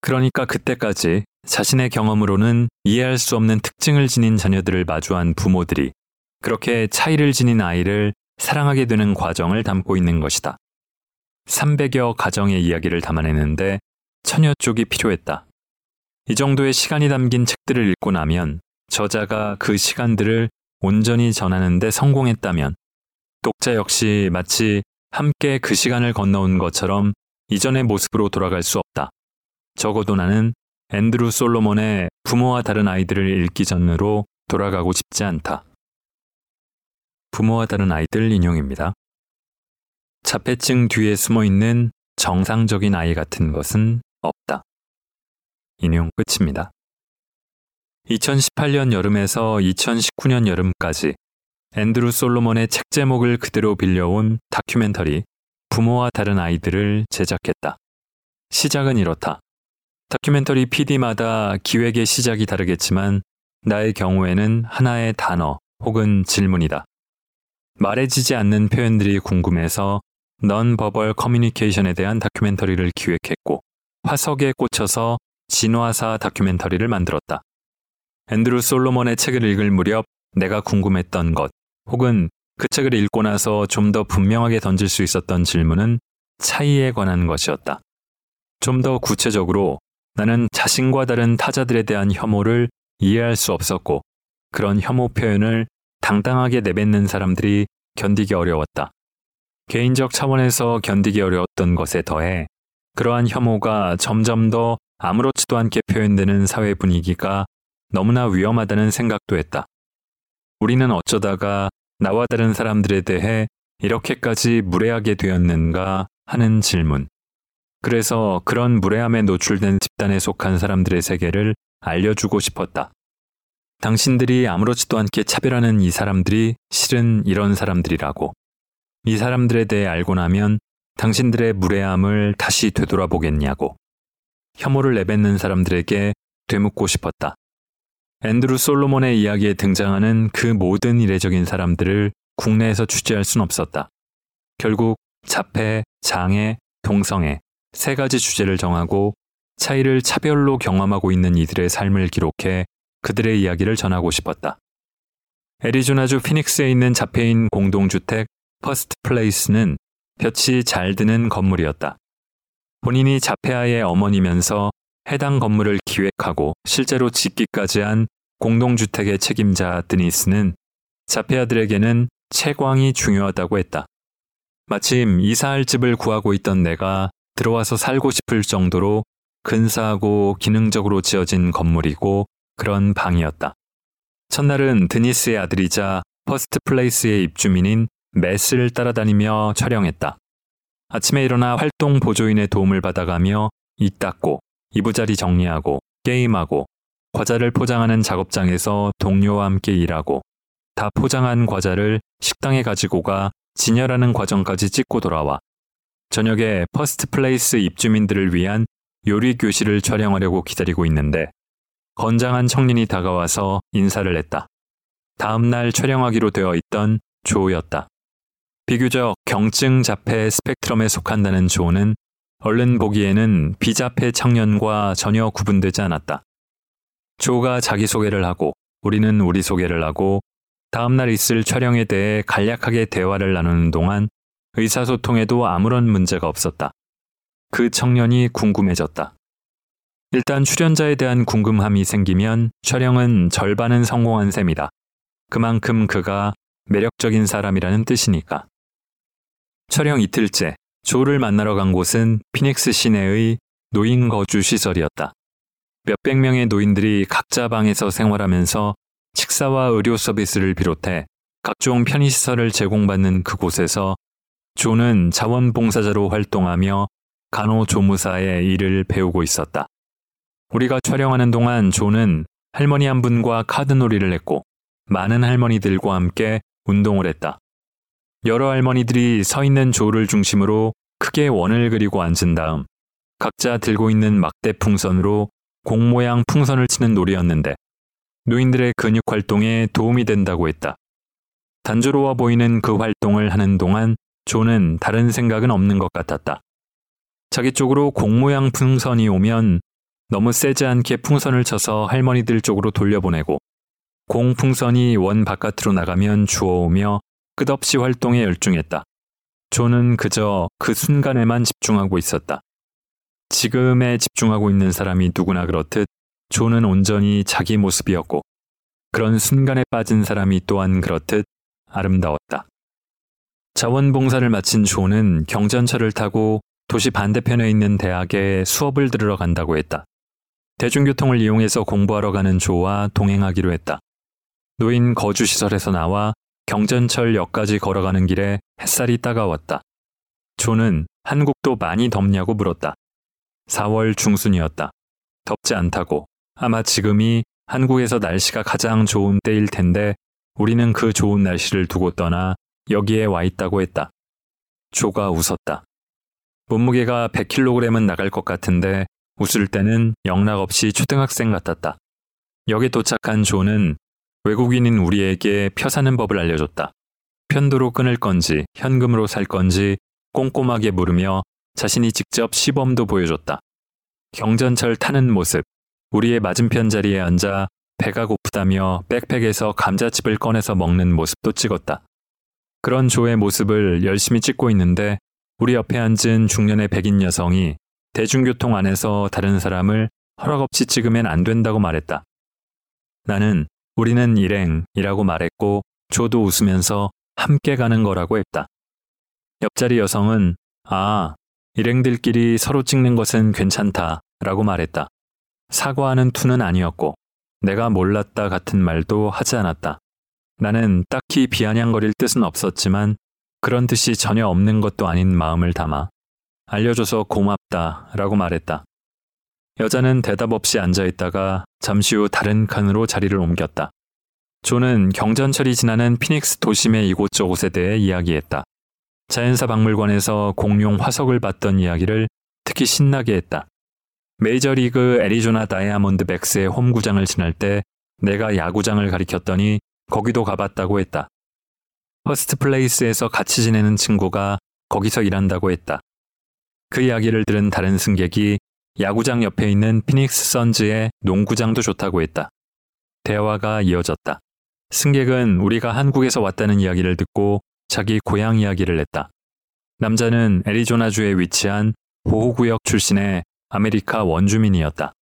그러니까 그때까지 자신의 경험으로는 이해할 수 없는 특징을 지닌 자녀들을 마주한 부모들이 그렇게 차이를 지닌 아이를 사랑하게 되는 과정을 담고 있는 것이다. 300여 가정의 이야기를 담아내는데 천여 쪽이 필요했다. 이 정도의 시간이 담긴 책들을 읽고 나면 저자가 그 시간들을 온전히 전하는데 성공했다면 독자 역시 마치 함께 그 시간을 건너온 것처럼 이전의 모습으로 돌아갈 수 없다. 적어도 나는 앤드루 솔로몬의 부모와 다른 아이들을 읽기 전으로 돌아가고 싶지 않다. 부모와 다른 아이들 인용입니다. 자폐증 뒤에 숨어 있는 정상적인 아이 같은 것은 없다. 인용 끝입니다. 2018년 여름에서 2019년 여름까지 앤드루 솔로몬의 책 제목을 그대로 빌려온 다큐멘터리 부모와 다른 아이들을 제작했다. 시작은 이렇다. 다큐멘터리 PD마다 기획의 시작이 다르겠지만 나의 경우에는 하나의 단어 혹은 질문이다. 말해지지 않는 표현들이 궁금해서 넌 버벌 커뮤니케이션에 대한 다큐멘터리를 기획했고 화석에 꽂혀서 진화사 다큐멘터리를 만들었다. 앤드루 솔로몬의 책을 읽을 무렵 내가 궁금했던 것 혹은 그 책을 읽고 나서 좀 더 분명하게 던질 수 있었던 질문은 차이에 관한 것이었다. 좀 더 구체적으로 나는 자신과 다른 타자들에 대한 혐오를 이해할 수 없었고 그런 혐오 표현을 당당하게 내뱉는 사람들이 견디기 어려웠다. 개인적 차원에서 견디기 어려웠던 것에 더해 그러한 혐오가 점점 더 아무렇지도 않게 표현되는 사회 분위기가 너무나 위험하다는 생각도 했다. 우리는 어쩌다가 나와 다른 사람들에 대해 이렇게까지 무례하게 되었는가 하는 질문. 그래서 그런 무례함에 노출된 집단에 속한 사람들의 세계를 알려주고 싶었다. 당신들이 아무렇지도 않게 차별하는 이 사람들이 실은 이런 사람들이라고. 이 사람들에 대해 알고 나면 당신들의 무례함을 다시 되돌아보겠냐고. 혐오를 내뱉는 사람들에게 되묻고 싶었다. 앤드루 솔로몬의 이야기에 등장하는 그 모든 이례적인 사람들을 국내에서 취재할 순 없었다. 결국 자폐, 장애, 동성애 세 가지 주제를 정하고 차이를 차별로 경험하고 있는 이들의 삶을 기록해 그들의 이야기를 전하고 싶었다. 애리조나주 피닉스에 있는 자폐인 공동주택 퍼스트 플레이스는 볕이 잘 드는 건물이었다. 본인이 자폐아의 어머니면서 해당 건물을 기획하고 실제로 짓기까지 한 공동주택의 책임자 드니스는 자폐아들에게는 채광이 중요하다고 했다. 마침 이사할 집을 구하고 있던 내가 들어와서 살고 싶을 정도로 근사하고 기능적으로 지어진 건물이고 그런 방이었다. 첫날은 드니스의 아들이자 퍼스트 플레이스의 입주민인 매스를 따라다니며 촬영했다. 아침에 일어나 활동 보조인의 도움을 받아가며 입 닦고 이부자리 정리하고 게임하고 과자를 포장하는 작업장에서 동료와 함께 일하고 다 포장한 과자를 식당에 가지고 가 진열하는 과정까지 찍고 돌아와 저녁에 퍼스트 플레이스 입주민들을 위한 요리 교실을 촬영하려고 기다리고 있는데 건장한 청년이 다가와서 인사를 했다. 다음날 촬영하기로 되어 있던 조였다. 비교적 경증 자폐 스펙트럼에 속한다는 조는 얼른 보기에는 비자폐 청년과 전혀 구분되지 않았다. 조가 자기소개를 하고 우리는 우리 소개를 하고 다음날 있을 촬영에 대해 간략하게 대화를 나누는 동안 의사소통에도 아무런 문제가 없었다. 그 청년이 궁금해졌다. 일단 출연자에 대한 궁금함이 생기면 촬영은 절반은 성공한 셈이다. 그만큼 그가 매력적인 사람이라는 뜻이니까. 촬영 이틀째, 조를 만나러 간 곳은 피닉스 시내의 노인 거주 시설이었다. 몇백 명의 노인들이 각자 방에서 생활하면서 식사와 의료 서비스를 비롯해 각종 편의시설을 제공받는 그곳에서 조는 자원봉사자로 활동하며 간호조무사의 일을 배우고 있었다. 우리가 촬영하는 동안 조는 할머니 한 분과 카드놀이를 했고 많은 할머니들과 함께 운동을 했다. 여러 할머니들이 서 있는 조를 중심으로 크게 원을 그리고 앉은 다음 각자 들고 있는 막대 풍선으로 공 모양 풍선을 치는 놀이였는데 노인들의 근육 활동에 도움이 된다고 했다. 단조로워 보이는 그 활동을 하는 동안 조는 다른 생각은 없는 것 같았다. 자기 쪽으로 공 모양 풍선이 오면 너무 세지 않게 풍선을 쳐서 할머니들 쪽으로 돌려보내고 공 풍선이 원 바깥으로 나가면 주워오며 끝없이 활동에 열중했다. 조는 그저 그 순간에만 집중하고 있었다. 지금에 집중하고 있는 사람이 누구나 그렇듯 조는 온전히 자기 모습이었고 그런 순간에 빠진 사람이 또한 그렇듯 아름다웠다. 자원봉사를 마친 조는 경전철을 타고 도시 반대편에 있는 대학에 수업을 들으러 간다고 했다. 대중교통을 이용해서 공부하러 가는 조와 동행하기로 했다. 노인 거주시설에서 나와 경전철역까지 걸어가는 길에 햇살이 따가웠다. 조는 한국도 많이 덥냐고 물었다. 4월 중순이었다. 덥지 않다고. 아마 지금이 한국에서 날씨가 가장 좋은 때일 텐데 우리는 그 좋은 날씨를 두고 떠나 여기에 와 있다고 했다. 조가 웃었다. 몸무게가 100kg은 나갈 것 같은데 웃을 때는 영락없이 초등학생 같았다. 역에 도착한 조는 외국인인 우리에게 표 사는 법을 알려줬다. 편도로 끊을 건지 현금으로 살 건지 꼼꼼하게 물으며 자신이 직접 시범도 보여줬다. 경전철 타는 모습, 우리의 맞은편 자리에 앉아 배가 고프다며 백팩에서 감자칩을 꺼내서 먹는 모습도 찍었다. 그런 조의 모습을 열심히 찍고 있는데 우리 옆에 앉은 중년의 백인 여성이 대중교통 안에서 다른 사람을 허락 없이 찍으면 안 된다고 말했다. 나는 우리는 일행이라고 말했고 조도 웃으면서 함께 가는 거라고 했다. 옆자리 여성은 아, 일행들끼리 서로 찍는 것은 괜찮다 라고 말했다. 사과하는 투는 아니었고 내가 몰랐다 같은 말도 하지 않았다. 나는 딱히 비아냥거릴 뜻은 없었지만 그런 뜻이 전혀 없는 것도 아닌 마음을 담아 알려줘서 고맙다 라고 말했다. 여자는 대답 없이 앉아 있다가 잠시 후 다른 칸으로 자리를 옮겼다. 조는 경전철이 지나는 피닉스 도심의 이곳저곳에 대해 이야기했다. 자연사 박물관에서 공룡 화석을 봤던 이야기를 특히 신나게 했다. 메이저리그 애리조나 다이아몬드 백스의 홈구장을 지날 때 내가 야구장을 가리켰더니 거기도 가봤다고 했다. 퍼스트 플레이스에서 같이 지내는 친구가 거기서 일한다고 했다. 그 이야기를 들은 다른 승객이 야구장 옆에 있는 피닉스 선즈의 농구장도 좋다고 했다. 대화가 이어졌다. 승객은 우리가 한국에서 왔다는 이야기를 듣고 자기 고향 이야기를 했다. 남자는 애리조나주에 위치한 보호구역 출신의 아메리카 원주민이었다.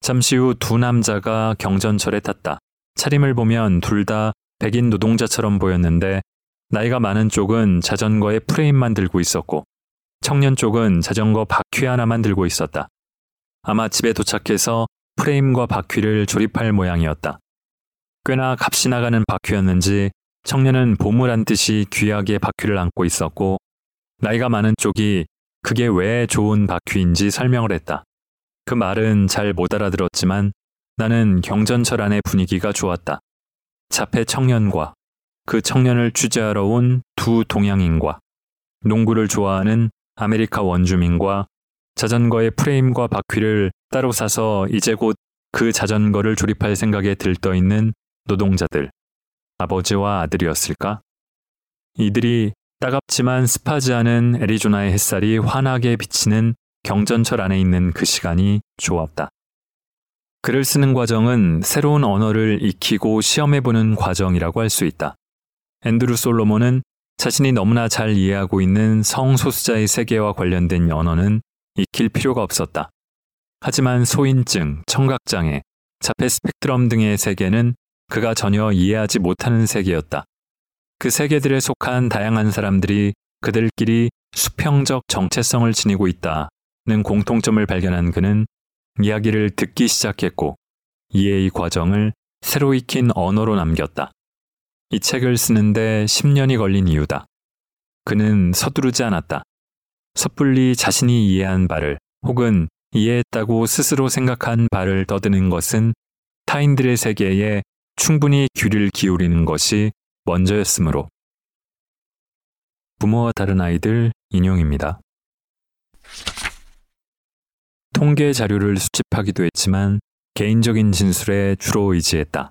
잠시 후 두 남자가 경전철에 탔다. 차림을 보면 둘 다 백인 노동자처럼 보였는데 나이가 많은 쪽은 자전거의 프레임만 들고 있었고 청년 쪽은 자전거 바퀴 하나만 들고 있었다. 아마 집에 도착해서 프레임과 바퀴를 조립할 모양이었다. 꽤나 값이 나가는 바퀴였는지 청년은 보물한 듯이 귀하게 바퀴를 안고 있었고 나이가 많은 쪽이 그게 왜 좋은 바퀴인지 설명을 했다. 그 말은 잘 못 알아들었지만 나는 경전철 안의 분위기가 좋았다. 자폐 청년과 그 청년을 취재하러 온 두 동양인과 농구를 좋아하는 아메리카 원주민과 자전거의 프레임과 바퀴를 따로 사서 이제 곧 그 자전거를 조립할 생각에 들떠 있는 노동자들, 아버지와 아들이었을까? 이들이 따갑지만 습하지 않은 애리조나의 햇살이 환하게 비치는 경전철 안에 있는 그 시간이 좋았다. 글을 쓰는 과정은 새로운 언어를 익히고 시험해보는 과정이라고 할 수 있다. 앤드루 솔로몬은 자신이 너무나 잘 이해하고 있는 성소수자의 세계와 관련된 언어는 익힐 필요가 없었다. 하지만 소인증, 청각장애, 자폐 스펙트럼 등의 세계는 그가 전혀 이해하지 못하는 세계였다. 그 세계들에 속한 다양한 사람들이 그들끼리 수평적 정체성을 지니고 있다는 공통점을 발견한 그는 이야기를 듣기 시작했고 이해의 과정을 새로 익힌 언어로 남겼다. 이 책을 쓰는데 10년이 걸린 이유다. 그는 서두르지 않았다. 섣불리 자신이 이해한 바를 혹은 이해했다고 스스로 생각한 바를 떠드는 것은 타인들의 세계에 충분히 귀를 기울이는 것이 먼저였으므로. 부모와 다른 아이들 인용입니다. 통계 자료를 수집하기도 했지만 개인적인 진술에 주로 의지했다.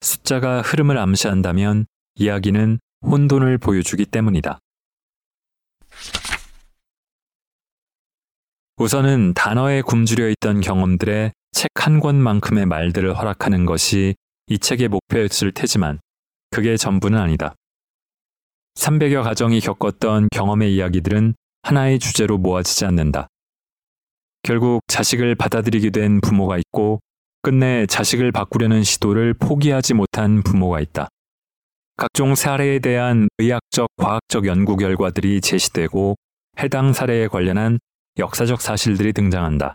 숫자가 흐름을 암시한다면 이야기는 혼돈을 보여주기 때문이다. 우선은 단어에 굶주려 있던 경험들의 책 한 권만큼의 말들을 허락하는 것이 이 책의 목표였을 테지만 그게 전부는 아니다. 300여 가정이 겪었던 경험의 이야기들은 하나의 주제로 모아지지 않는다. 결국 자식을 받아들이게 된 부모가 있고 끝내 자식을 바꾸려는 시도를 포기하지 못한 부모가 있다. 각종 사례에 대한 의학적, 과학적 연구 결과들이 제시되고 해당 사례에 관련한 역사적 사실들이 등장한다.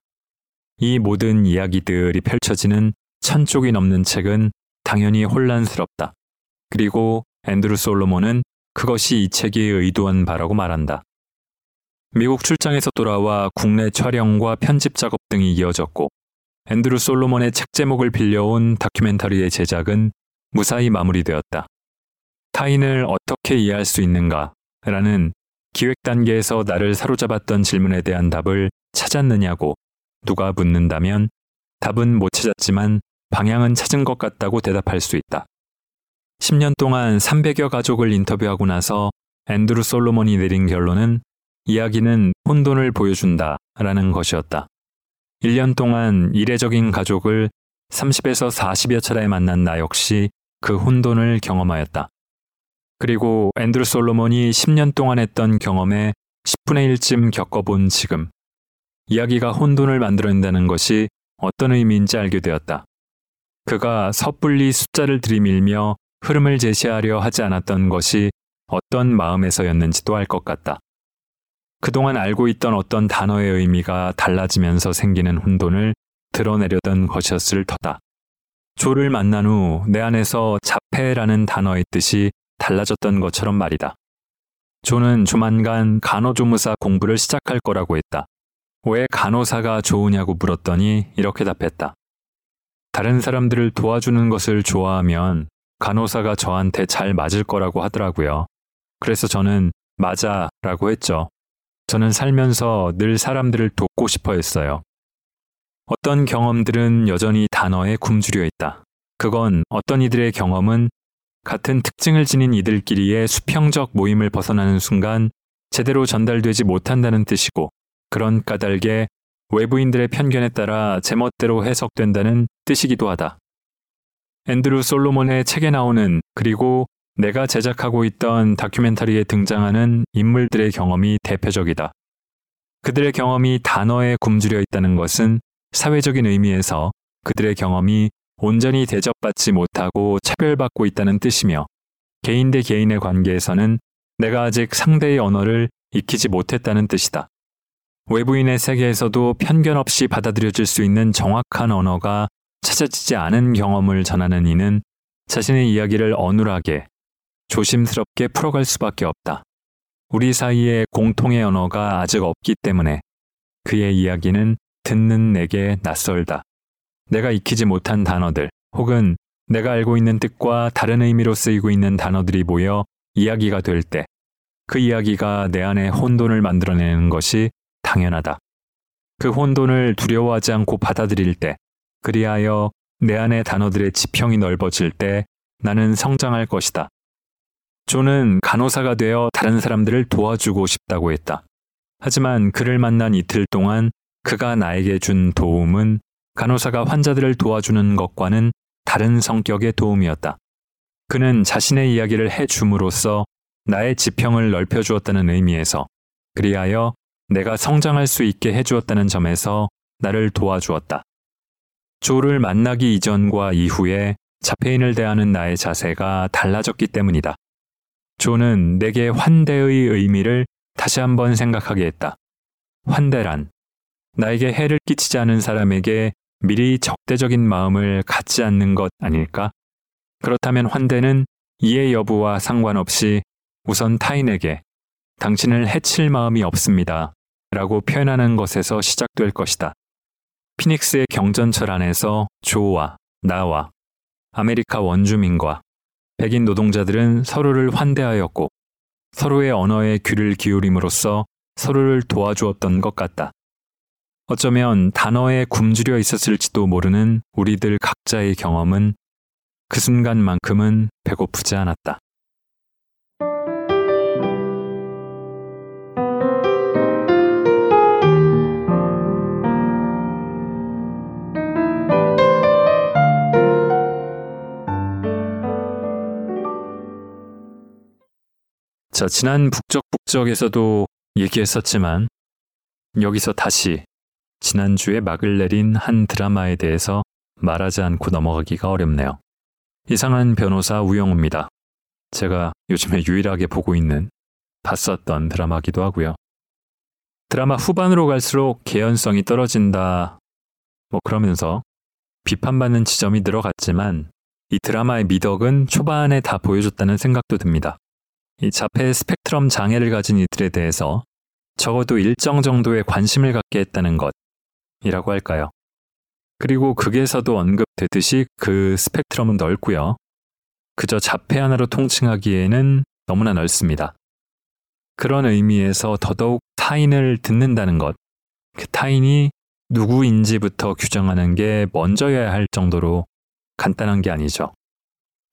이 모든 이야기들이 펼쳐지는 천 쪽이 넘는 책은 당연히 혼란스럽다. 그리고 앤드루 솔로몬은 그것이 이 책이 의도한 바라고 말한다. 미국 출장에서 돌아와 국내 촬영과 편집 작업 등이 이어졌고 앤드루 솔로몬의 책 제목을 빌려온 다큐멘터리의 제작은 무사히 마무리되었다. 타인을 어떻게 이해할 수 있는가? 라는 기획 단계에서 나를 사로잡았던 질문에 대한 답을 찾았느냐고 누가 묻는다면 답은 못 찾았지만 방향은 찾은 것 같다고 대답할 수 있다. 10년 동안 300여 가족을 인터뷰하고 나서 앤드루 솔로몬이 내린 결론은 이야기는 혼돈을 보여준다 라는 것이었다. 1년 동안 이례적인 가족을 30에서 40여 차례 만난 나 역시 그 혼돈을 경험하였다. 그리고 앤드루 솔로몬이 10년 동안 했던 경험에 10분의 1쯤 겪어본 지금 이야기가 혼돈을 만들어낸다는 것이 어떤 의미인지 알게 되었다. 그가 섣불리 숫자를 들이밀며 흐름을 제시하려 하지 않았던 것이 어떤 마음에서였는지도 알 것 같다. 그동안 알고 있던 어떤 단어의 의미가 달라지면서 생기는 혼돈을 드러내려던 것이었을 터다. 조를 만난 후 내 안에서 자폐라는 단어의 뜻이 달라졌던 것처럼 말이다. 조는 조만간 간호조무사 공부를 시작할 거라고 했다. 왜 간호사가 좋으냐고 물었더니 이렇게 답했다. 다른 사람들을 도와주는 것을 좋아하면 간호사가 저한테 잘 맞을 거라고 하더라고요. 그래서 저는 맞아 라고 했죠. 저는 살면서 늘 사람들을 돕고 싶어 했어요. 어떤 경험들은 여전히 단어에 굶주려 있다. 그건 어떤 이들의 경험은 같은 특징을 지닌 이들끼리의 수평적 모임을 벗어나는 순간 제대로 전달되지 못한다는 뜻이고 그런 까닭에 외부인들의 편견에 따라 제멋대로 해석된다는 뜻이기도 하다. 앤드루 솔로몬의 책에 나오는 그리고 내가 제작하고 있던 다큐멘터리에 등장하는 인물들의 경험이 대표적이다. 그들의 경험이 단어에 굶주려 있다는 것은 사회적인 의미에서 그들의 경험이 온전히 대접받지 못하고 차별받고 있다는 뜻이며 개인 대 개인의 관계에서는 내가 아직 상대의 언어를 익히지 못했다는 뜻이다. 외부인의 세계에서도 편견 없이 받아들여질 수 있는 정확한 언어가 찾아지지 않은 경험을 전하는 이는 자신의 이야기를 어눌하게 조심스럽게 풀어갈 수밖에 없다. 우리 사이에 공통의 언어가 아직 없기 때문에 그의 이야기는 듣는 내게 낯설다. 내가 익히지 못한 단어들 혹은 내가 알고 있는 뜻과 다른 의미로 쓰이고 있는 단어들이 모여 이야기가 될 때 그 이야기가 내 안에 혼돈을 만들어내는 것이 당연하다. 그 혼돈을 두려워하지 않고 받아들일 때, 그리하여 내 안의 단어들의 지평이 넓어질 때 나는 성장할 것이다. 조는 간호사가 되어 다른 사람들을 도와주고 싶다고 했다. 하지만 그를 만난 이틀 동안 그가 나에게 준 도움은 간호사가 환자들을 도와주는 것과는 다른 성격의 도움이었다. 그는 자신의 이야기를 해 줌으로써 나의 지평을 넓혀 주었다는 의미에서 그리하여 내가 성장할 수 있게 해 주었다는 점에서 나를 도와주었다. 조를 만나기 이전과 이후에 자폐인을 대하는 나의 자세가 달라졌기 때문이다. 조는 내게 환대의 의미를 다시 한번 생각하게 했다. 환대란 나에게 해를 끼치지 않은 사람에게 미리 적대적인 마음을 갖지 않는 것 아닐까? 그렇다면 환대는 이해 여부와 상관없이 우선 타인에게 당신을 해칠 마음이 없습니다. 라고 표현하는 것에서 시작될 것이다. 피닉스의 경전철 안에서 조와 나와 아메리카 원주민과 백인 노동자들은 서로를 환대하였고 서로의 언어에 귀를 기울임으로써 서로를 도와주었던 것 같다. 어쩌면 단어에 굶주려 있었을지도 모르는 우리들 각자의 경험은 그 순간만큼은 배고프지 않았다. 자, 지난 북적북적에서도 얘기했었지만 여기서 다시 지난주에 막을 내린 한 드라마에 대해서 말하지 않고 넘어가기가 어렵네요. 이상한 변호사 우영우입니다. 제가 요즘에 유일하게 보고 있는 봤었던 드라마기도 하고요. 드라마 후반으로 갈수록 개연성이 떨어진다. 뭐 그러면서 비판받는 지점이 늘어갔지만 이 드라마의 미덕은 초반에 다 보여줬다는 생각도 듭니다. 이 자폐 스펙트럼 장애를 가진 이들에 대해서 적어도 일정 정도의 관심을 갖게 했다는 것이라고 할까요? 그리고 극에서도 언급되듯이 그 스펙트럼은 넓고요. 그저 자폐 하나로 통칭하기에는 너무나 넓습니다. 그런 의미에서 더더욱 타인을 듣는다는 것, 그 타인이 누구인지부터 규정하는 게 먼저여야 할 정도로 간단한 게 아니죠.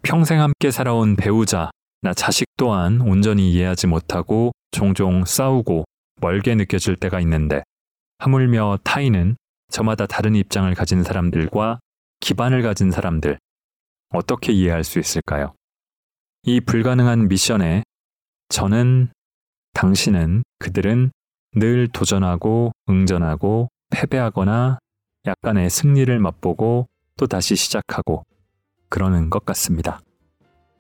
평생 함께 살아온 배우자, 나 자식 또한 온전히 이해하지 못하고 종종 싸우고 멀게 느껴질 때가 있는데 하물며 타인은 저마다 다른 입장을 가진 사람들과 기반을 가진 사람들 어떻게 이해할 수 있을까요? 이 불가능한 미션에 저는 당신은 그들은 늘 도전하고 응전하고 패배하거나 약간의 승리를 맛보고 또 다시 시작하고 그러는 것 같습니다.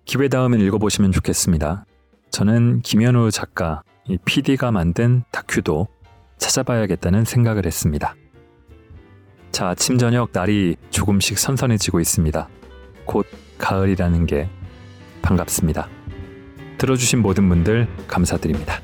기회 닿으면 읽어보시면 좋겠습니다. 저는 김현우 작가, 이 PD가 만든 다큐도 찾아봐야겠다는 생각을 했습니다. 자, 아침 저녁 날이 조금씩 선선해지고 있습니다. 곧 가을이라는 게 반갑습니다. 들어주신 모든 분들 감사드립니다.